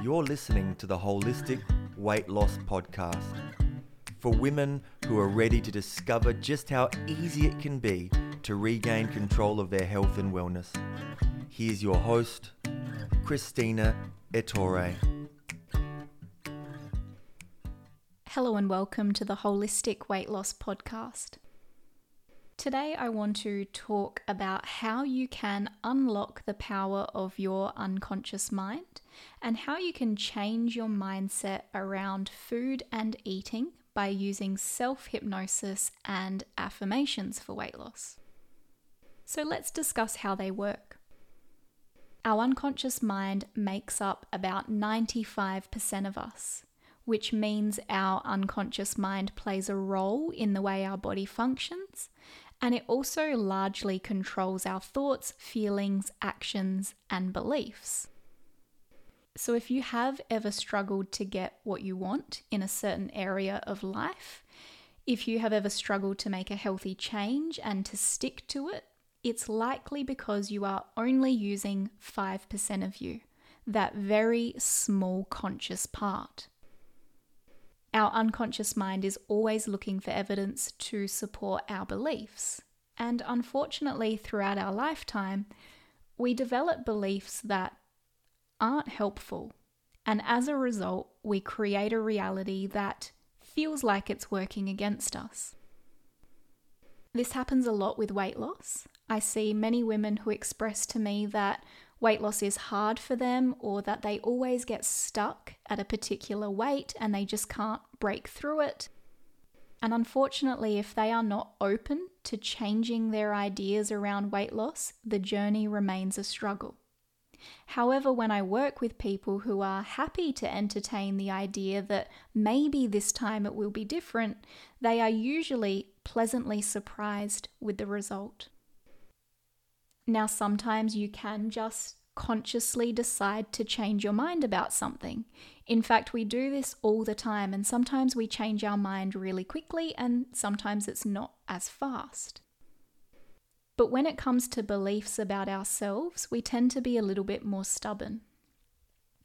You're listening to the Holistic Weight Loss Podcast for women who are ready to discover just how easy it can be to regain control of their health and wellness. Here's your host, Christina Ettore. Hello and welcome to the Holistic Weight Loss Podcast. Today, I want to talk about how you can unlock the power of your unconscious mind and how you can change your mindset around food and eating by using self hypnosis and affirmations for weight loss. So, let's discuss how they work. Our unconscious mind makes up about 95% of us, which means our unconscious mind plays a role in the way our body functions and it also largely controls our thoughts, feelings, actions, and beliefs. So, if you have ever struggled to get what you want in a certain area of life, if you have ever struggled to make a healthy change and to stick to it, it's likely because you are only using 5% of you, that very small conscious part. Our unconscious mind is always looking for evidence to support our beliefs. And unfortunately, throughout our lifetime, we develop beliefs that aren't helpful. And as a result, we create a reality that feels like it's working against us. This happens a lot with weight loss. I see many women who express to me that weight loss is hard for them or that they always get stuck at a particular weight and they just can't break through it. And unfortunately, if they are not open to changing their ideas around weight loss, the journey remains a struggle. However, when I work with people who are happy to entertain the idea that maybe this time it will be different, they are usually pleasantly surprised with the result. Now, sometimes you can just consciously decide to change your mind about something. In fact, we do this all the time, and sometimes we change our mind really quickly, and sometimes it's not as fast. But when it comes to beliefs about ourselves, we tend to be a little bit more stubborn.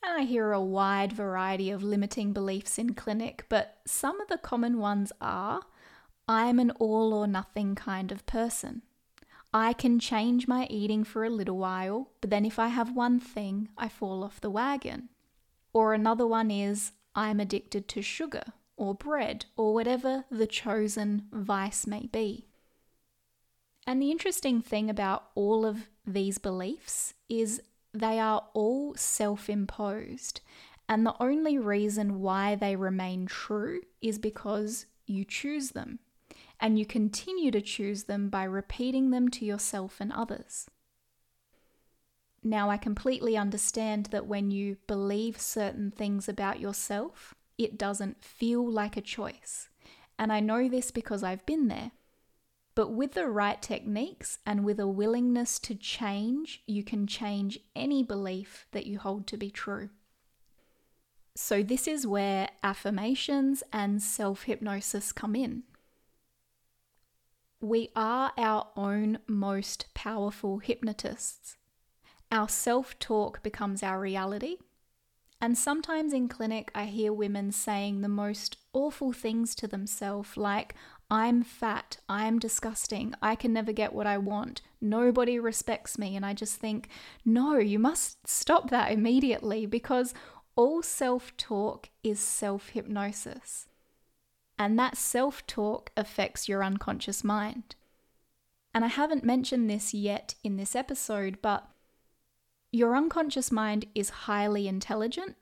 And I hear a wide variety of limiting beliefs in clinic, but some of the common ones are I'm an all or nothing kind of person. I can change my eating for a little while, but then if I have one thing, I fall off the wagon. Or another one is I'm addicted to sugar or bread or whatever the chosen vice may be. And the interesting thing about all of these beliefs is they are all self imposed. And the only reason why they remain true is because you choose them and you continue to choose them by repeating them to yourself and others. Now, I completely understand that when you believe certain things about yourself, it doesn't feel like a choice. And I know this because I've been there. But with the right techniques and with a willingness to change, you can change any belief that you hold to be true. So, this is where affirmations and self hypnosis come in we are our own most powerful hypnotists. Our self talk becomes our reality. And sometimes in clinic, I hear women saying the most awful things to themselves, like, I'm fat, I'm disgusting, I can never get what I want, nobody respects me. And I just think, no, you must stop that immediately because all self talk is self hypnosis. And that self talk affects your unconscious mind. And I haven't mentioned this yet in this episode, but your unconscious mind is highly intelligent.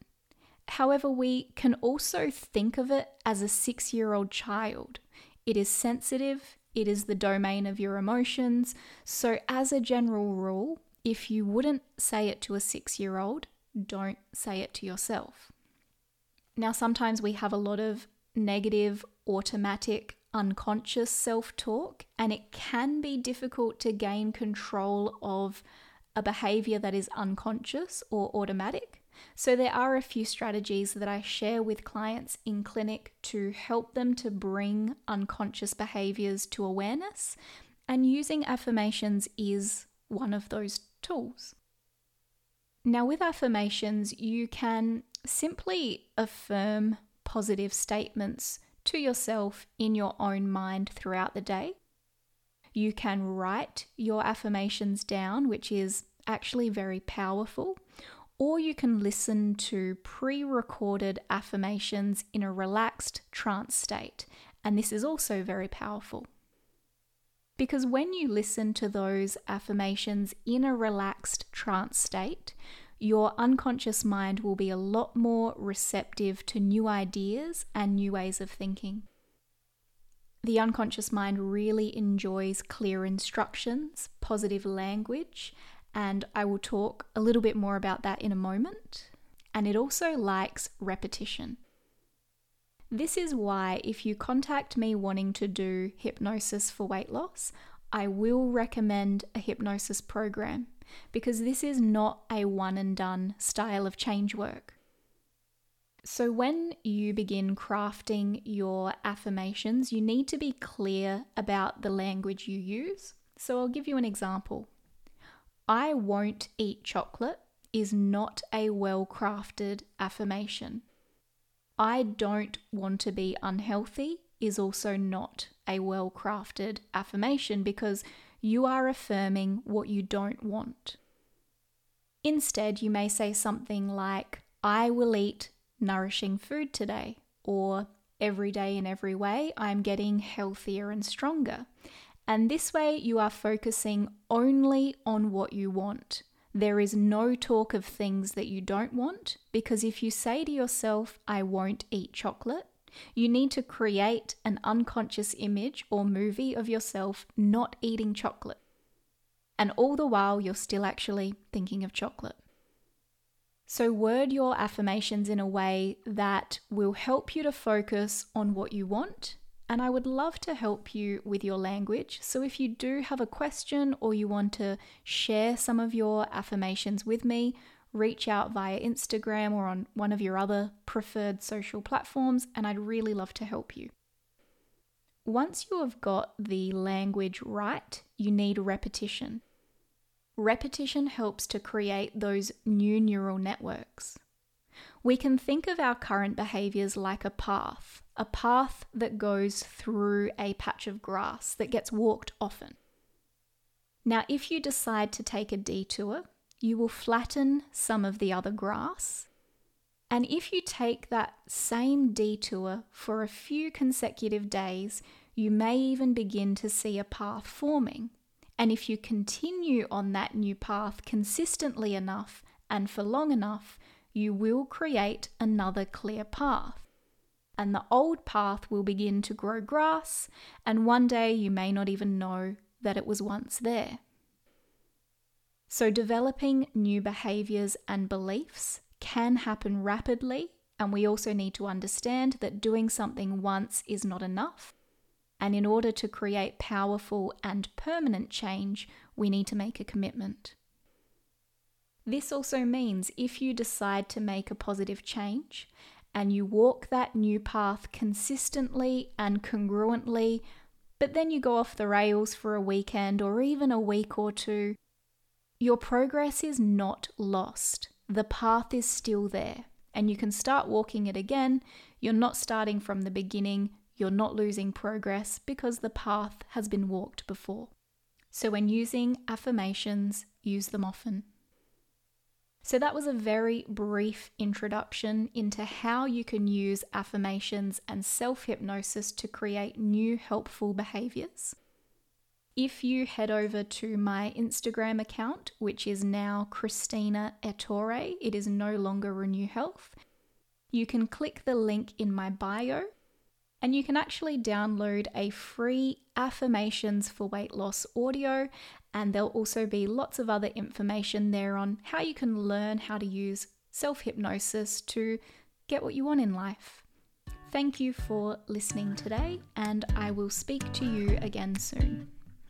However, we can also think of it as a six year old child. It is sensitive, it is the domain of your emotions. So, as a general rule, if you wouldn't say it to a six year old, don't say it to yourself. Now, sometimes we have a lot of negative, automatic, unconscious self talk, and it can be difficult to gain control of a behavior that is unconscious or automatic. So, there are a few strategies that I share with clients in clinic to help them to bring unconscious behaviors to awareness, and using affirmations is one of those tools. Now, with affirmations, you can simply affirm positive statements to yourself in your own mind throughout the day. You can write your affirmations down, which is actually very powerful, or you can listen to pre recorded affirmations in a relaxed trance state, and this is also very powerful. Because when you listen to those affirmations in a relaxed trance state, your unconscious mind will be a lot more receptive to new ideas and new ways of thinking. The unconscious mind really enjoys clear instructions, positive language, and I will talk a little bit more about that in a moment. And it also likes repetition. This is why, if you contact me wanting to do hypnosis for weight loss, I will recommend a hypnosis program because this is not a one and done style of change work. So, when you begin crafting your affirmations, you need to be clear about the language you use. So, I'll give you an example. I won't eat chocolate is not a well crafted affirmation. I don't want to be unhealthy is also not a well crafted affirmation because you are affirming what you don't want. Instead, you may say something like, I will eat nourishing food today, or every day in every way, I'm getting healthier and stronger. And this way, you are focusing only on what you want. There is no talk of things that you don't want, because if you say to yourself, I won't eat chocolate, you need to create an unconscious image or movie of yourself not eating chocolate. And all the while, you're still actually thinking of chocolate. So, word your affirmations in a way that will help you to focus on what you want and I would love to help you with your language. So if you do have a question or you want to share some of your affirmations with me, reach out via Instagram or on one of your other preferred social platforms, and I'd really love to help you. Once you have got the language right, you need repetition. Repetition helps to create those new neural networks. We can think of our current behaviors like a path, a path that goes through a patch of grass that gets walked often. Now, if you decide to take a detour, you will flatten some of the other grass. And if you take that same detour for a few consecutive days, you may even begin to see a path forming. And if you continue on that new path consistently enough and for long enough, you will create another clear path. And the old path will begin to grow grass, and one day you may not even know that it was once there. So, developing new behaviors and beliefs can happen rapidly, and we also need to understand that doing something once is not enough. And in order to create powerful and permanent change, we need to make a commitment. This also means if you decide to make a positive change and you walk that new path consistently and congruently, but then you go off the rails for a weekend or even a week or two, your progress is not lost. The path is still there, and you can start walking it again. You're not starting from the beginning, you're not losing progress because the path has been walked before. So, when using affirmations, use them often. So, that was a very brief introduction into how you can use affirmations and self hypnosis to create new helpful behaviors. If you head over to my Instagram account, which is now Christina Ettore, it is no longer Renew Health, you can click the link in my bio and you can actually download a free affirmations for weight loss audio and there'll also be lots of other information there on how you can learn how to use self hypnosis to get what you want in life. Thank you for listening today, and I will speak to you again soon.